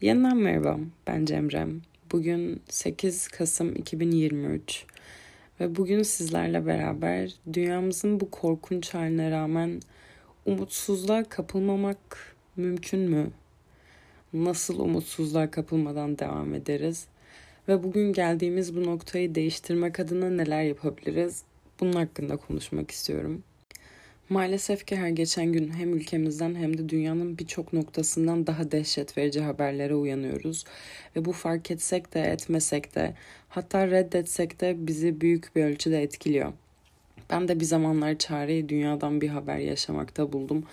Yeniden merhaba, ben Cemrem. Bugün 8 Kasım 2023 ve bugün sizlerle beraber dünyamızın bu korkunç haline rağmen umutsuzluğa kapılmamak mümkün mü? Nasıl umutsuzluğa kapılmadan devam ederiz? Ve bugün geldiğimiz bu noktayı değiştirmek adına neler yapabiliriz? Bunun hakkında konuşmak istiyorum. Maalesef ki her geçen gün hem ülkemizden hem de dünyanın birçok noktasından daha dehşet verici haberlere uyanıyoruz. Ve bu fark etsek de etmesek de hatta reddetsek de bizi büyük bir ölçüde etkiliyor. Ben de bir zamanlar çareyi dünyadan bir haber yaşamakta buldum.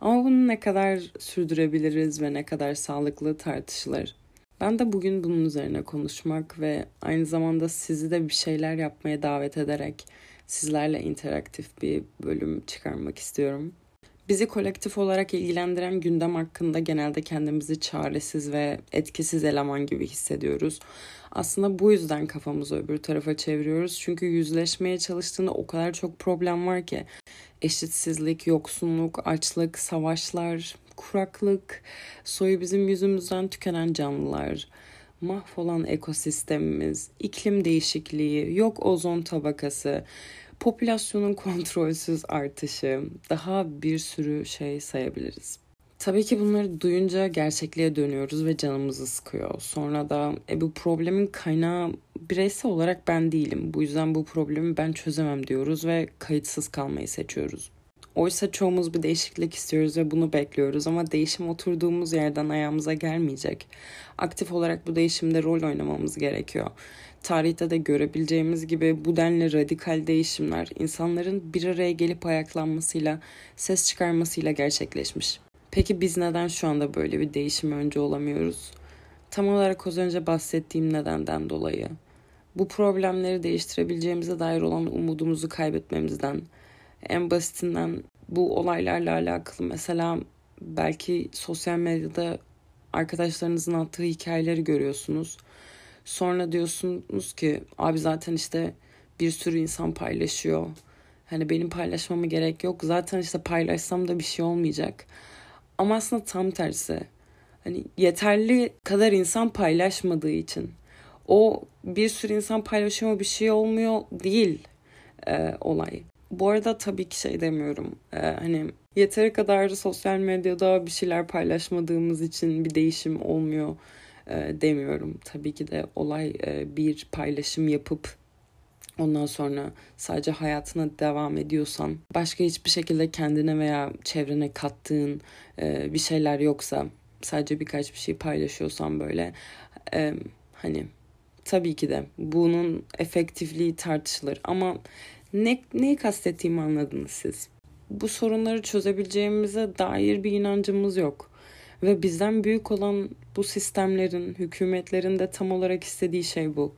Ama bunu ne kadar sürdürebiliriz ve ne kadar sağlıklı tartışılır. Ben de bugün bunun üzerine konuşmak ve aynı zamanda sizi de bir şeyler yapmaya davet ederek sizlerle interaktif bir bölüm çıkarmak istiyorum. Bizi kolektif olarak ilgilendiren gündem hakkında genelde kendimizi çaresiz ve etkisiz eleman gibi hissediyoruz. Aslında bu yüzden kafamızı öbür tarafa çeviriyoruz. Çünkü yüzleşmeye çalıştığında o kadar çok problem var ki. Eşitsizlik, yoksunluk, açlık, savaşlar, kuraklık, soyu bizim yüzümüzden tükenen canlılar, mahvolan ekosistemimiz, iklim değişikliği, yok ozon tabakası, popülasyonun kontrolsüz artışı, daha bir sürü şey sayabiliriz. Tabii ki bunları duyunca gerçekliğe dönüyoruz ve canımızı sıkıyor. Sonra da e, bu problemin kaynağı bireysel olarak ben değilim. Bu yüzden bu problemi ben çözemem diyoruz ve kayıtsız kalmayı seçiyoruz. Oysa çoğumuz bir değişiklik istiyoruz ve bunu bekliyoruz ama değişim oturduğumuz yerden ayağımıza gelmeyecek. Aktif olarak bu değişimde rol oynamamız gerekiyor. Tarihte de görebileceğimiz gibi bu denli radikal değişimler insanların bir araya gelip ayaklanmasıyla, ses çıkarmasıyla gerçekleşmiş. Peki biz neden şu anda böyle bir değişim önce olamıyoruz? Tam olarak az önce bahsettiğim nedenden dolayı. Bu problemleri değiştirebileceğimize dair olan umudumuzu kaybetmemizden, en basitinden bu olaylarla alakalı mesela belki sosyal medyada arkadaşlarınızın attığı hikayeleri görüyorsunuz. Sonra diyorsunuz ki abi zaten işte bir sürü insan paylaşıyor. Hani benim paylaşmama gerek yok. Zaten işte paylaşsam da bir şey olmayacak. Ama aslında tam tersi. Hani yeterli kadar insan paylaşmadığı için o bir sürü insan paylaşıyor bir şey olmuyor değil e, olay. Bu arada tabii ki şey demiyorum. E, hani yeteri kadar sosyal medyada bir şeyler paylaşmadığımız için bir değişim olmuyor e, demiyorum. Tabii ki de olay e, bir paylaşım yapıp ondan sonra sadece hayatına devam ediyorsan başka hiçbir şekilde kendine veya çevrene kattığın e, bir şeyler yoksa sadece birkaç bir şey paylaşıyorsan böyle e, hani tabii ki de bunun efektifliği tartışılır ama ne, neyi kastettiğimi anladınız siz. Bu sorunları çözebileceğimize dair bir inancımız yok. Ve bizden büyük olan bu sistemlerin, hükümetlerin de tam olarak istediği şey bu.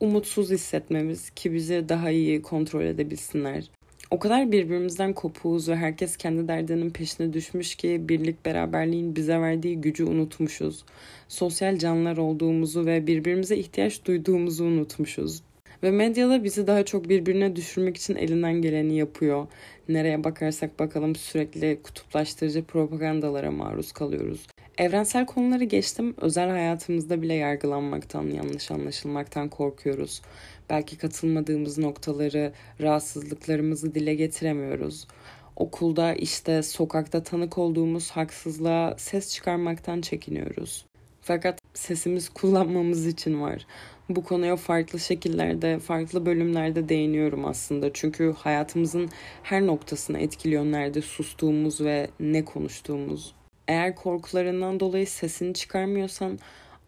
Umutsuz hissetmemiz ki bizi daha iyi kontrol edebilsinler. O kadar birbirimizden kopuğuz ve herkes kendi derdinin peşine düşmüş ki birlik beraberliğin bize verdiği gücü unutmuşuz. Sosyal canlılar olduğumuzu ve birbirimize ihtiyaç duyduğumuzu unutmuşuz. Ve medyada bizi daha çok birbirine düşürmek için elinden geleni yapıyor. Nereye bakarsak bakalım sürekli kutuplaştırıcı propagandalara maruz kalıyoruz. Evrensel konuları geçtim, özel hayatımızda bile yargılanmaktan, yanlış anlaşılmaktan korkuyoruz. Belki katılmadığımız noktaları, rahatsızlıklarımızı dile getiremiyoruz. Okulda, işte, sokakta tanık olduğumuz haksızlığa ses çıkarmaktan çekiniyoruz. Fakat sesimiz kullanmamız için var bu konuya farklı şekillerde, farklı bölümlerde değiniyorum aslında. Çünkü hayatımızın her noktasını etkiliyor nerede sustuğumuz ve ne konuştuğumuz. Eğer korkularından dolayı sesini çıkarmıyorsan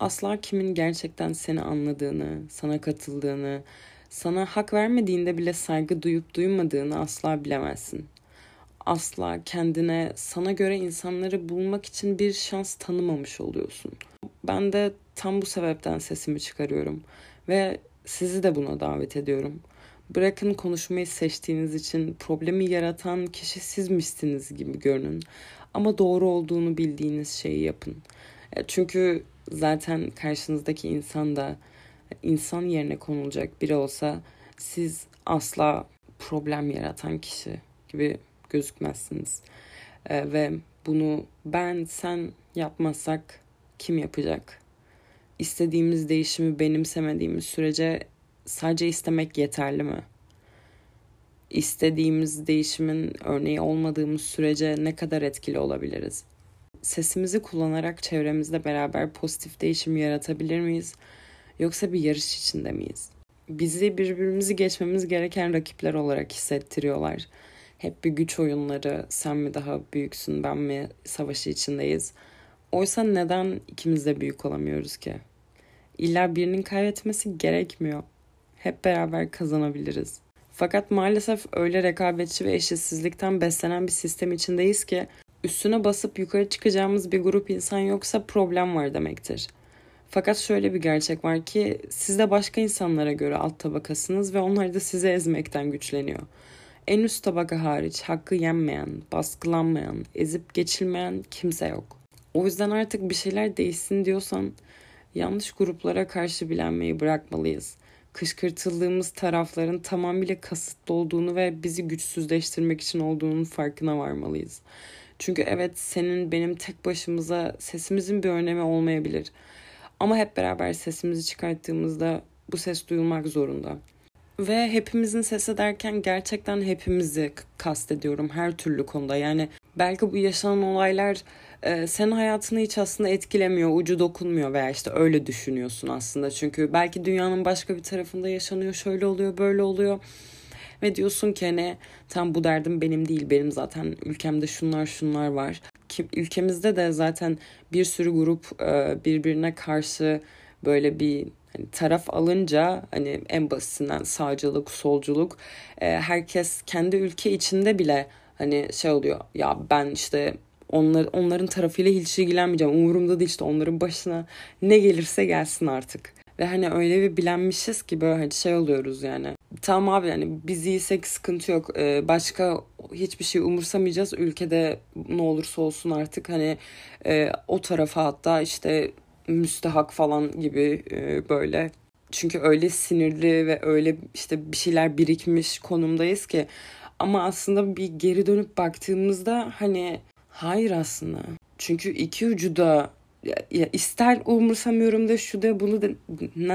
asla kimin gerçekten seni anladığını, sana katıldığını, sana hak vermediğinde bile saygı duyup duymadığını asla bilemezsin. Asla kendine sana göre insanları bulmak için bir şans tanımamış oluyorsun. Ben de tam bu sebepten sesimi çıkarıyorum ve sizi de buna davet ediyorum. Bırakın konuşmayı seçtiğiniz için problemi yaratan kişi sizmişsiniz gibi görünün. Ama doğru olduğunu bildiğiniz şeyi yapın. E, çünkü zaten karşınızdaki insan da insan yerine konulacak biri olsa siz asla problem yaratan kişi gibi gözükmezsiniz. Ee, ve bunu ben sen yapmasak kim yapacak? İstediğimiz değişimi benimsemediğimiz sürece sadece istemek yeterli mi? İstediğimiz değişimin örneği olmadığımız sürece ne kadar etkili olabiliriz? Sesimizi kullanarak çevremizle beraber pozitif değişim yaratabilir miyiz? Yoksa bir yarış içinde miyiz? Bizi birbirimizi geçmemiz gereken rakipler olarak hissettiriyorlar. Hep bir güç oyunları, sen mi daha büyüksün, ben mi savaşı içindeyiz. Oysa neden ikimiz de büyük olamıyoruz ki? İlla birinin kaybetmesi gerekmiyor. Hep beraber kazanabiliriz. Fakat maalesef öyle rekabetçi ve eşitsizlikten beslenen bir sistem içindeyiz ki üstüne basıp yukarı çıkacağımız bir grup insan yoksa problem var demektir. Fakat şöyle bir gerçek var ki siz de başka insanlara göre alt tabakasınız ve onlar da sizi ezmekten güçleniyor. En üst tabaka hariç hakkı yenmeyen, baskılanmayan, ezip geçilmeyen kimse yok. O yüzden artık bir şeyler değişsin diyorsan yanlış gruplara karşı bilenmeyi bırakmalıyız. Kışkırtıldığımız tarafların tamamıyla kasıtlı olduğunu ve bizi güçsüzleştirmek için olduğunun farkına varmalıyız. Çünkü evet senin benim tek başımıza sesimizin bir önemi olmayabilir. Ama hep beraber sesimizi çıkarttığımızda bu ses duyulmak zorunda. Ve hepimizin sesi derken gerçekten hepimizi kastediyorum her türlü konuda. Yani belki bu yaşanan olaylar e, senin hayatını hiç aslında etkilemiyor, ucu dokunmuyor veya işte öyle düşünüyorsun aslında. Çünkü belki dünyanın başka bir tarafında yaşanıyor, şöyle oluyor, böyle oluyor. Ve diyorsun ki hani tam bu derdim benim değil, benim zaten ülkemde şunlar şunlar var. Ki, ülkemizde de zaten bir sürü grup e, birbirine karşı böyle bir hani taraf alınca hani en basitinden sağcılık, solculuk e, herkes kendi ülke içinde bile hani şey oluyor ya ben işte onlar, onların tarafıyla hiç ilgilenmeyeceğim. Umurumda değil işte onların başına ne gelirse gelsin artık. Ve hani öyle bir bilenmişiz ki böyle hani şey oluyoruz yani. Tamam abi yani biz iyiysek sıkıntı yok. Ee, başka hiçbir şey umursamayacağız. Ülkede ne olursa olsun artık hani e, o tarafa hatta işte müstehak falan gibi e, böyle. Çünkü öyle sinirli ve öyle işte bir şeyler birikmiş konumdayız ki. Ama aslında bir geri dönüp baktığımızda hani hayır aslında. Çünkü iki ucu da ya, ister umursamıyorum da şu da bunu da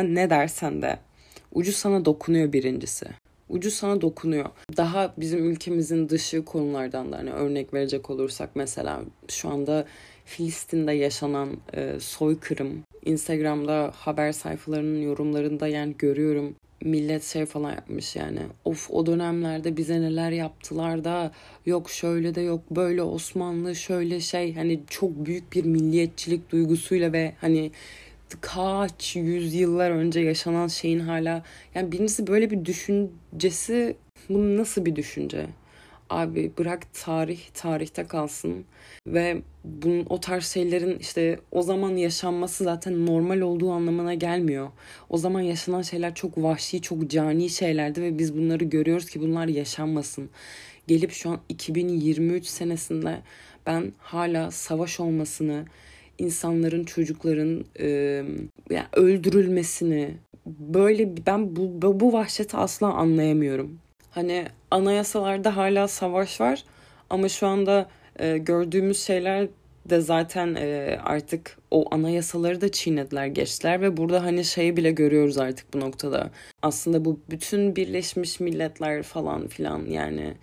ne dersen de ucu sana dokunuyor birincisi. Ucu sana dokunuyor. Daha bizim ülkemizin dışı konulardan da hani örnek verecek olursak mesela şu anda Filistin'de yaşanan e, soykırım Instagram'da haber sayfalarının yorumlarında yani görüyorum millet şey falan yapmış yani. Of o dönemlerde bize neler yaptılar da yok şöyle de yok böyle Osmanlı şöyle şey hani çok büyük bir milliyetçilik duygusuyla ve hani kaç yüzyıllar önce yaşanan şeyin hala yani birincisi böyle bir düşüncesi bu nasıl bir düşünce? Abi bırak tarih tarihte kalsın ve bunun o tarz şeylerin işte o zaman yaşanması zaten normal olduğu anlamına gelmiyor. O zaman yaşanan şeyler çok vahşi, çok cani şeylerdi ve biz bunları görüyoruz ki bunlar yaşanmasın. Gelip şu an 2023 senesinde ben hala savaş olmasını, insanların, çocukların e, yani öldürülmesini böyle ben bu bu vahşeti asla anlayamıyorum. Hani anayasalarda hala savaş var ama şu anda e, gördüğümüz şeyler de zaten e, artık o anayasaları da çiğnediler geçtiler ve burada hani şeyi bile görüyoruz artık bu noktada. Aslında bu bütün Birleşmiş Milletler falan filan yani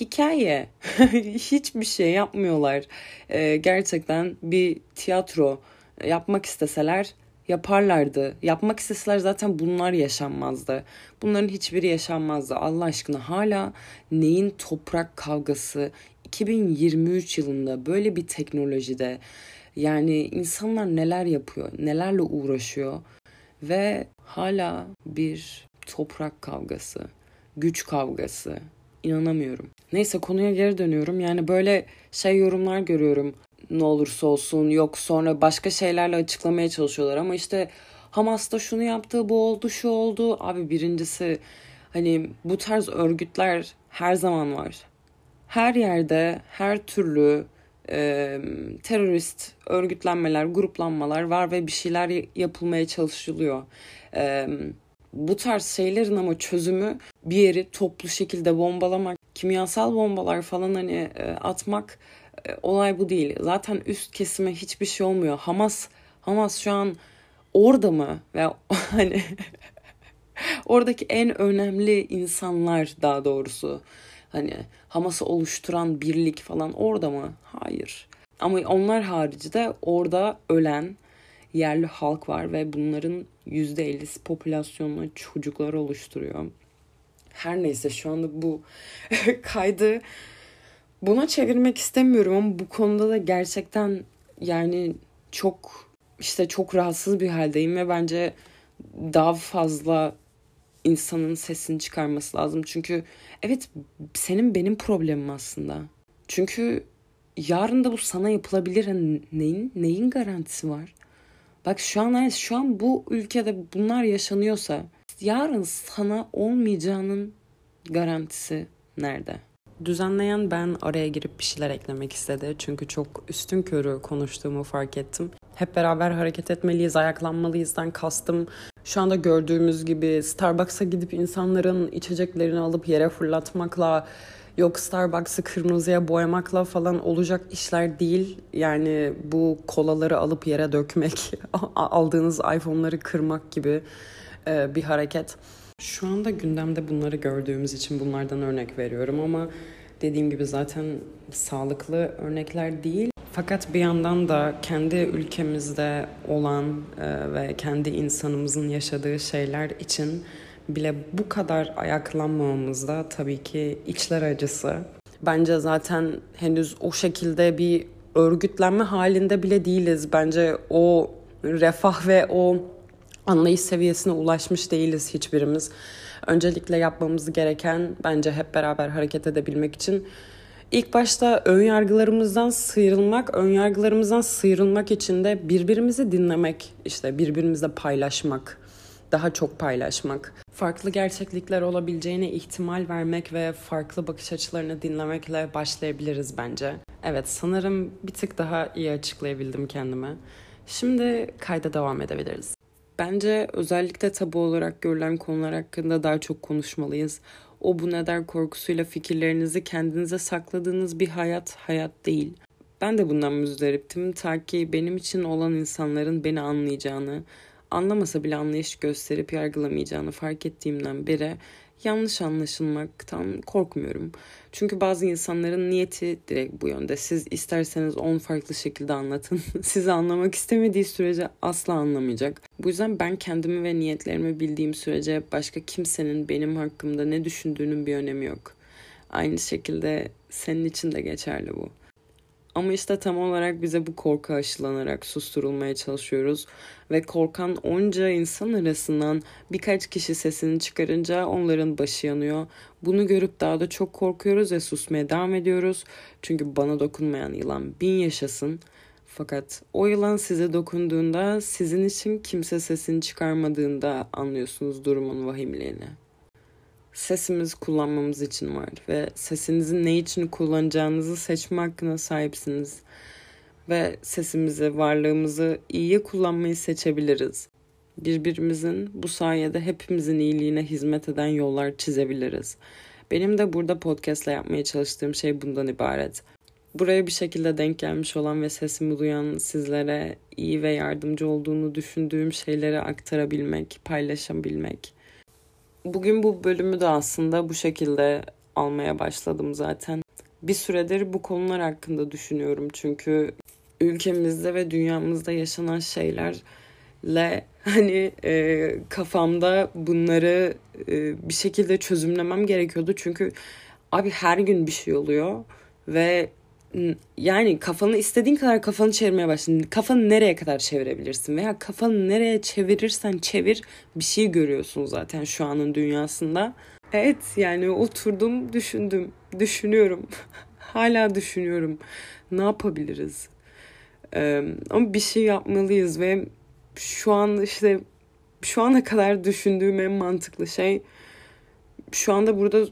hikaye hiçbir şey yapmıyorlar. E, gerçekten bir tiyatro yapmak isteseler yaparlardı. Yapmak isteseler zaten bunlar yaşanmazdı. Bunların hiçbiri yaşanmazdı. Allah aşkına hala neyin toprak kavgası 2023 yılında böyle bir teknolojide yani insanlar neler yapıyor, nelerle uğraşıyor ve hala bir toprak kavgası, güç kavgası. İnanamıyorum. Neyse konuya geri dönüyorum. Yani böyle şey yorumlar görüyorum ne olursa olsun yok sonra başka şeylerle açıklamaya çalışıyorlar ama işte Hamas da şunu yaptı bu oldu şu oldu. Abi birincisi hani bu tarz örgütler her zaman var. Her yerde her türlü e, terörist örgütlenmeler gruplanmalar var ve bir şeyler yapılmaya çalışılıyor. E, bu tarz şeylerin ama çözümü bir yeri toplu şekilde bombalamak kimyasal bombalar falan hani e, atmak olay bu değil. Zaten üst kesime hiçbir şey olmuyor. Hamas Hamas şu an orada mı? Ve hani oradaki en önemli insanlar daha doğrusu hani Hamas'ı oluşturan birlik falan orada mı? Hayır. Ama onlar harici de orada ölen yerli halk var ve bunların %50'si popülasyonunu çocuklar oluşturuyor. Her neyse şu anda bu kaydı buna çevirmek istemiyorum ama bu konuda da gerçekten yani çok işte çok rahatsız bir haldeyim ve bence daha fazla insanın sesini çıkarması lazım. Çünkü evet senin benim problemim aslında. Çünkü yarın da bu sana yapılabilir. Yani neyin neyin garantisi var? Bak şu an şu an bu ülkede bunlar yaşanıyorsa yarın sana olmayacağının garantisi nerede? Düzenleyen ben araya girip bir şeyler eklemek istedi. Çünkü çok üstün körü konuştuğumu fark ettim. Hep beraber hareket etmeliyiz, ayaklanmalıyızdan kastım. Şu anda gördüğümüz gibi Starbucks'a gidip insanların içeceklerini alıp yere fırlatmakla, yok Starbucks'ı kırmızıya boyamakla falan olacak işler değil. Yani bu kolaları alıp yere dökmek, aldığınız iPhone'ları kırmak gibi bir hareket. Şu anda gündemde bunları gördüğümüz için bunlardan örnek veriyorum ama dediğim gibi zaten sağlıklı örnekler değil. Fakat bir yandan da kendi ülkemizde olan e, ve kendi insanımızın yaşadığı şeyler için bile bu kadar ayaklanmamamız da tabii ki içler acısı. Bence zaten henüz o şekilde bir örgütlenme halinde bile değiliz. Bence o refah ve o anlayış seviyesine ulaşmış değiliz hiçbirimiz. Öncelikle yapmamız gereken bence hep beraber hareket edebilmek için ilk başta ön yargılarımızdan sıyrılmak, ön yargılarımızdan sıyrılmak için de birbirimizi dinlemek, işte birbirimizle paylaşmak, daha çok paylaşmak, farklı gerçeklikler olabileceğine ihtimal vermek ve farklı bakış açılarını dinlemekle başlayabiliriz bence. Evet sanırım bir tık daha iyi açıklayabildim kendime. Şimdi kayda devam edebiliriz. Bence özellikle tabu olarak görülen konular hakkında daha çok konuşmalıyız. O bu ne der korkusuyla fikirlerinizi kendinize sakladığınız bir hayat hayat değil. Ben de bundan müzdariptim ta ki benim için olan insanların beni anlayacağını, anlamasa bile anlayış gösterip yargılamayacağını fark ettiğimden beri yanlış anlaşılmaktan korkmuyorum. Çünkü bazı insanların niyeti direkt bu yönde. Siz isterseniz 10 farklı şekilde anlatın. Sizi anlamak istemediği sürece asla anlamayacak. Bu yüzden ben kendimi ve niyetlerimi bildiğim sürece başka kimsenin benim hakkımda ne düşündüğünün bir önemi yok. Aynı şekilde senin için de geçerli bu. Ama işte tam olarak bize bu korku aşılanarak susturulmaya çalışıyoruz. Ve korkan onca insan arasından birkaç kişi sesini çıkarınca onların başı yanıyor. Bunu görüp daha da çok korkuyoruz ve susmaya devam ediyoruz. Çünkü bana dokunmayan yılan bin yaşasın. Fakat o yılan size dokunduğunda sizin için kimse sesini çıkarmadığında anlıyorsunuz durumun vahimliğini sesimizi kullanmamız için var ve sesinizi ne için kullanacağınızı seçme hakkına sahipsiniz. Ve sesimizi, varlığımızı iyiye kullanmayı seçebiliriz. Birbirimizin bu sayede hepimizin iyiliğine hizmet eden yollar çizebiliriz. Benim de burada podcastle yapmaya çalıştığım şey bundan ibaret. Buraya bir şekilde denk gelmiş olan ve sesimi duyan sizlere iyi ve yardımcı olduğunu düşündüğüm şeyleri aktarabilmek, paylaşabilmek Bugün bu bölümü de aslında bu şekilde almaya başladım zaten. Bir süredir bu konular hakkında düşünüyorum çünkü ülkemizde ve dünyamızda yaşanan şeylerle hani e, kafamda bunları e, bir şekilde çözümlemem gerekiyordu çünkü abi her gün bir şey oluyor ve yani kafanı istediğin kadar kafanı çevirmeye başladın. Kafanı nereye kadar çevirebilirsin veya kafanı nereye çevirirsen çevir bir şey görüyorsun zaten şu anın dünyasında. Evet yani oturdum düşündüm düşünüyorum hala düşünüyorum ne yapabiliriz ee, ama bir şey yapmalıyız ve şu an işte şu ana kadar düşündüğüm en mantıklı şey şu anda burada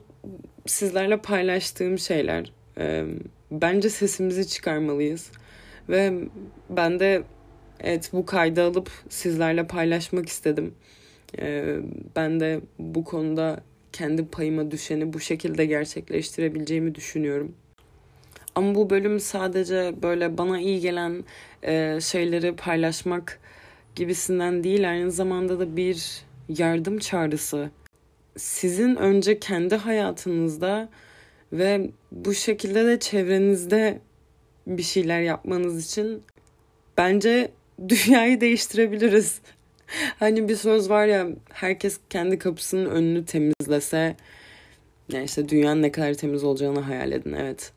sizlerle paylaştığım şeyler. Ee, bence sesimizi çıkarmalıyız. Ve ben de evet bu kaydı alıp sizlerle paylaşmak istedim. Ee, ben de bu konuda kendi payıma düşeni bu şekilde gerçekleştirebileceğimi düşünüyorum. Ama bu bölüm sadece böyle bana iyi gelen e, şeyleri paylaşmak gibisinden değil aynı zamanda da bir yardım çağrısı. Sizin önce kendi hayatınızda ve bu şekilde de çevrenizde bir şeyler yapmanız için bence dünyayı değiştirebiliriz. hani bir söz var ya herkes kendi kapısının önünü temizlese yani işte dünyanın ne kadar temiz olacağını hayal edin evet.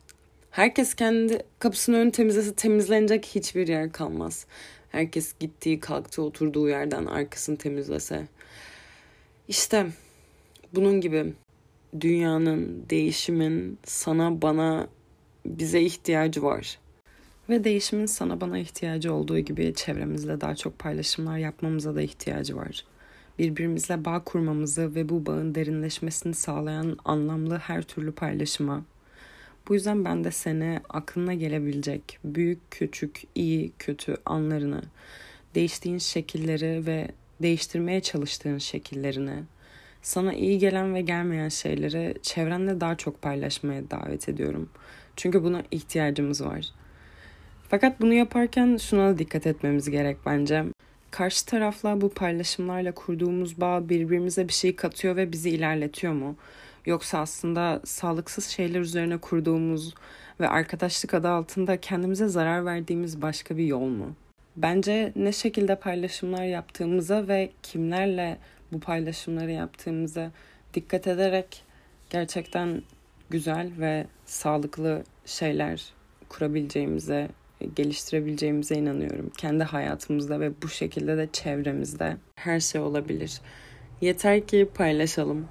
Herkes kendi kapısının önünü temizlese temizlenecek hiçbir yer kalmaz. Herkes gittiği, kalktığı, oturduğu yerden arkasını temizlese. İşte bunun gibi dünyanın, değişimin sana, bana, bize ihtiyacı var. Ve değişimin sana bana ihtiyacı olduğu gibi çevremizde daha çok paylaşımlar yapmamıza da ihtiyacı var. Birbirimizle bağ kurmamızı ve bu bağın derinleşmesini sağlayan anlamlı her türlü paylaşıma. Bu yüzden ben de seni aklına gelebilecek büyük, küçük, iyi, kötü anlarını, değiştiğin şekilleri ve değiştirmeye çalıştığın şekillerini, sana iyi gelen ve gelmeyen şeyleri çevrenle daha çok paylaşmaya davet ediyorum. Çünkü buna ihtiyacımız var. Fakat bunu yaparken şuna da dikkat etmemiz gerek bence. Karşı tarafla bu paylaşımlarla kurduğumuz bağ birbirimize bir şey katıyor ve bizi ilerletiyor mu? Yoksa aslında sağlıksız şeyler üzerine kurduğumuz ve arkadaşlık adı altında kendimize zarar verdiğimiz başka bir yol mu? Bence ne şekilde paylaşımlar yaptığımıza ve kimlerle bu paylaşımları yaptığımıza dikkat ederek gerçekten güzel ve sağlıklı şeyler kurabileceğimize geliştirebileceğimize inanıyorum. Kendi hayatımızda ve bu şekilde de çevremizde her şey olabilir. Yeter ki paylaşalım.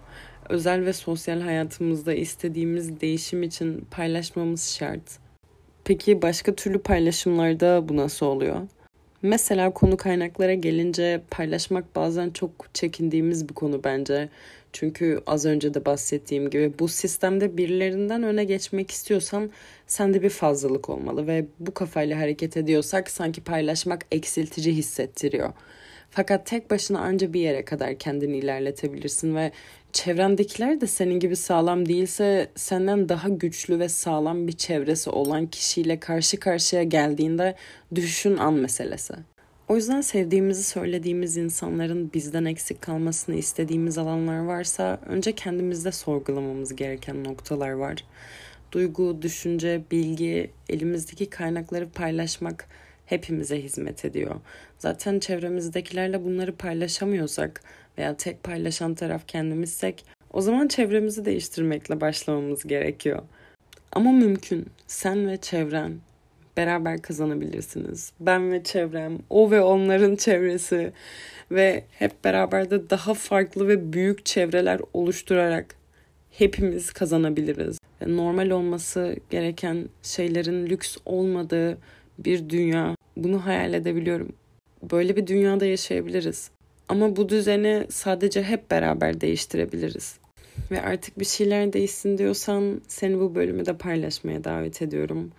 Özel ve sosyal hayatımızda istediğimiz değişim için paylaşmamız şart. Peki başka türlü paylaşımlarda bu nasıl oluyor? Mesela konu kaynaklara gelince paylaşmak bazen çok çekindiğimiz bir konu bence. Çünkü az önce de bahsettiğim gibi bu sistemde birilerinden öne geçmek istiyorsan sende bir fazlalık olmalı ve bu kafayla hareket ediyorsak sanki paylaşmak eksiltici hissettiriyor. Fakat tek başına anca bir yere kadar kendini ilerletebilirsin ve çevrendekiler de senin gibi sağlam değilse senden daha güçlü ve sağlam bir çevresi olan kişiyle karşı karşıya geldiğinde düşüşün an meselesi. O yüzden sevdiğimizi söylediğimiz insanların bizden eksik kalmasını istediğimiz alanlar varsa önce kendimizde sorgulamamız gereken noktalar var. Duygu, düşünce, bilgi, elimizdeki kaynakları paylaşmak hepimize hizmet ediyor. Zaten çevremizdekilerle bunları paylaşamıyorsak veya tek paylaşan taraf kendimizsek o zaman çevremizi değiştirmekle başlamamız gerekiyor. Ama mümkün. Sen ve çevren beraber kazanabilirsiniz. Ben ve çevrem, o ve onların çevresi ve hep beraber de daha farklı ve büyük çevreler oluşturarak hepimiz kazanabiliriz. Normal olması gereken şeylerin lüks olmadığı bir dünya. Bunu hayal edebiliyorum. Böyle bir dünyada yaşayabiliriz. Ama bu düzeni sadece hep beraber değiştirebiliriz. Ve artık bir şeyler değişsin diyorsan seni bu bölümü de paylaşmaya davet ediyorum.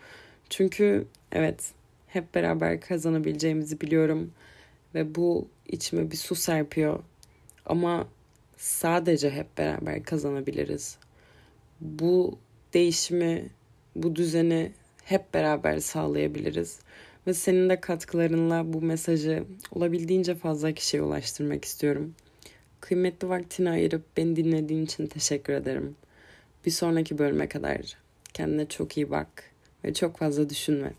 Çünkü evet hep beraber kazanabileceğimizi biliyorum ve bu içime bir su serpiyor. Ama sadece hep beraber kazanabiliriz. Bu değişimi, bu düzeni hep beraber sağlayabiliriz. Ve senin de katkılarınla bu mesajı olabildiğince fazla kişiye ulaştırmak istiyorum. Kıymetli vaktini ayırıp beni dinlediğin için teşekkür ederim. Bir sonraki bölüme kadar kendine çok iyi bak ve çok fazla düşünme.